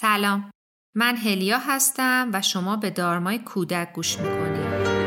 سلام. من هلیا هستم و شما به دارمای کودک گوش می‌کنید.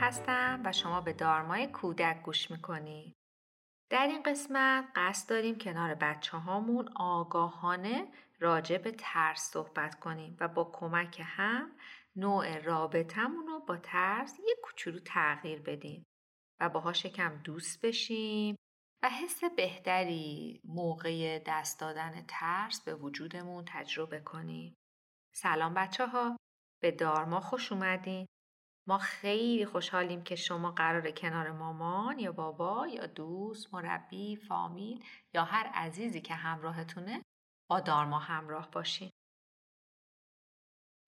هستم و شما به دارمای کودک گوش می‌کنید در این قسمت قصد داریم کنار بچه هامون آگاهانه راجع به ترس صحبت کنیم و با کمک هم نوع رابطمون رو با ترس یک کوچولو تغییر بدیم و باهاش کم دوست بشیم و حس بهتری موقع دست دادن ترس به وجودمون تجربه کنیم. سلام بچه ها به دارما خوش اومدین. ما خیلی خوشحالیم که شما قرار کنار مامان یا بابا یا دوست، مربی، فامیل یا هر عزیزی که همراهتونه با دارما همراه باشین.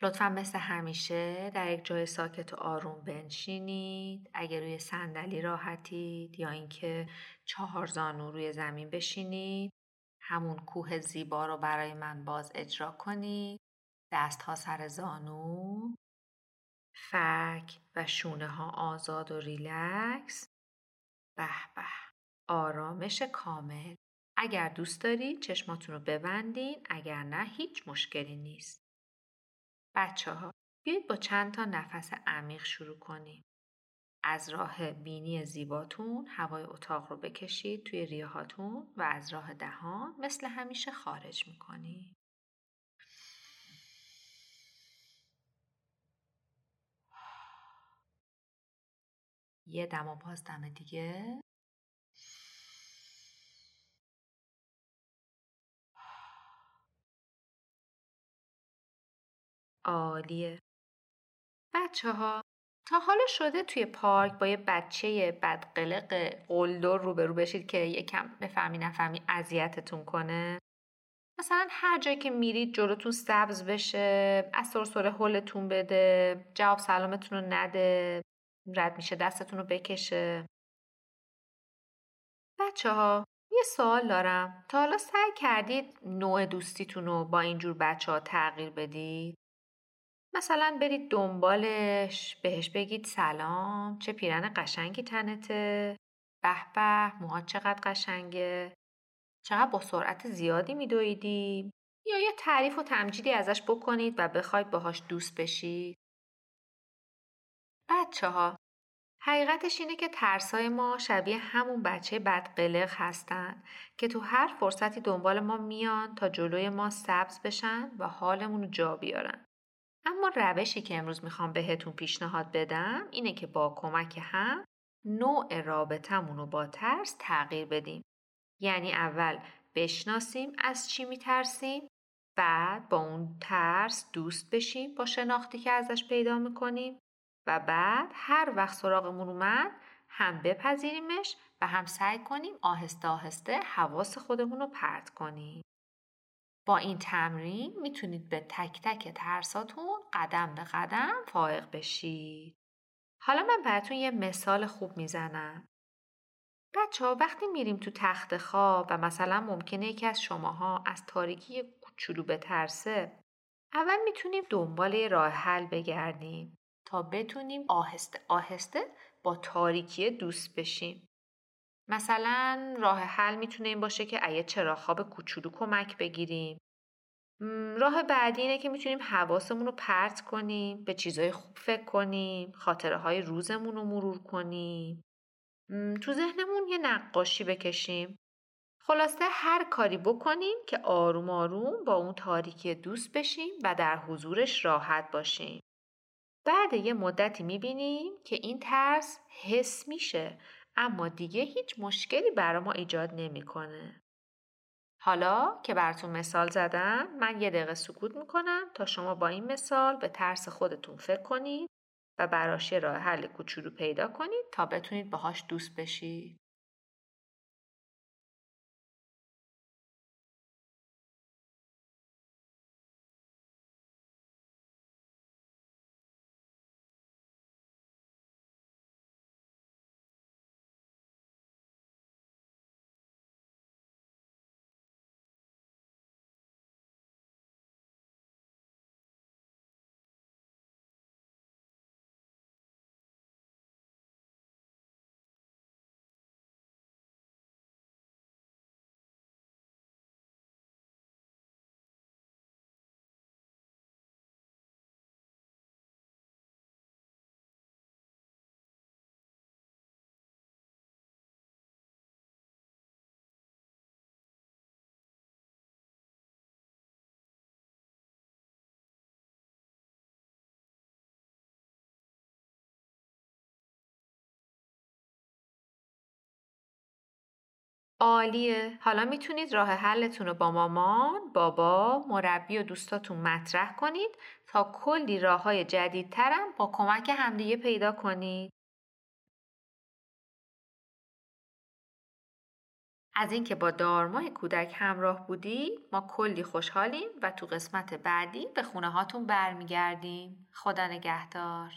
لطفا مثل همیشه در یک جای ساکت و آروم بنشینید. اگر روی صندلی راحتید یا اینکه چهار زانو روی زمین بشینید. همون کوه زیبا رو برای من باز اجرا کنید. دست ها سر زانو. فک و شونه ها آزاد و ریلکس به به آرامش کامل اگر دوست دارید چشماتون رو ببندین اگر نه هیچ مشکلی نیست بچه ها بیایید با چند تا نفس عمیق شروع کنیم. از راه بینی زیباتون هوای اتاق رو بکشید توی ریهاتون و از راه دهان مثل همیشه خارج می‌کنید. یه دم و باز دم دیگه؟ عالیه. بچه ها تا حالا شده توی پارک با یه بچه بدقلق قلدر روبرو بشید که یکم بفهمی نفهمی اذیتتون کنه؟ مثلا هر جایی که میرید جلوتون سبز بشه از سرسره حلتون بده جواب سلامتون رو نده. رد میشه دستتون رو بکشه. بچه ها یه سوال دارم. تا حالا سعی کردید نوع دوستیتون رو با اینجور بچه ها تغییر بدید؟ مثلا برید دنبالش بهش بگید سلام چه پیرن قشنگی تنته؟ به به موهات چقدر قشنگه؟ چقدر با سرعت زیادی میدویدی؟ یا یه تعریف و تمجیدی ازش بکنید و بخواید باهاش دوست بشید؟ بچه ها حقیقتش اینه که ترسای ما شبیه همون بچه بدقلق هستن که تو هر فرصتی دنبال ما میان تا جلوی ما سبز بشن و حالمون رو جا بیارن. اما روشی که امروز می‌خوام بهتون پیشنهاد بدم اینه که با کمک هم نوع رابطمون رو با ترس تغییر بدیم. یعنی اول بشناسیم از چی میترسیم بعد با اون ترس دوست بشیم با شناختی که ازش پیدا می‌کنیم و بعد هر وقت سراغمون اومد هم بپذیریمش و هم سعی کنیم آهسته آهسته حواس خودمون رو پرت کنیم. با این تمرین می‌تونید به تک تک ترساتون قدم به قدم فائق بشید. حالا من براتون یه مثال خوب می‌زنم. بچه ها وقتی میریم تو تخت خواب و مثلا ممکنه یکی از شماها از تاریکی کوچولو بترسه اول می‌تونیم دنبال راه حل بگردیم تا بتونیم آهسته آهسته با تاریکی دوست بشیم. مثلا راه حل می‌تونه این باشه که ایه چرا خواب کوچولو کمک بگیریم. راه بعدی اینه که می‌تونیم حواسمون رو پرت کنیم، به چیزهای خوب فکر کنیم، خاطره های روزمون رو مرور کنیم. تو ذهنمون یه نقاشی بکشیم. خلاصه هر کاری بکنیم که آروم آروم با اون تاریکی دوست بشیم و در حضورش راحت باشیم. بعد یه مدتی می‌بینیم که این ترس حس میشه اما دیگه هیچ مشکلی برای ما ایجاد نمی‌کنه. حالا که براتون مثال زدم من یه دقیقه سکوت می‌کنم تا شما با این مثال به ترس خودتون فکر کنید و براش راه حل کوچولو پیدا کنید تا بتونید باهاش دوست بشید. عالیه حالا می‌تونید راه حلتون رو با مامان، بابا، مربی و دوستاتون مطرح کنید تا کلی راه های جدیدترم با کمک همدیگه پیدا کنید. از اینکه با دارمای کودک همراه بودی ما کلی خوشحالیم و تو قسمت بعدی به خونه هاتون برمیگردیم. خدا نگهدار.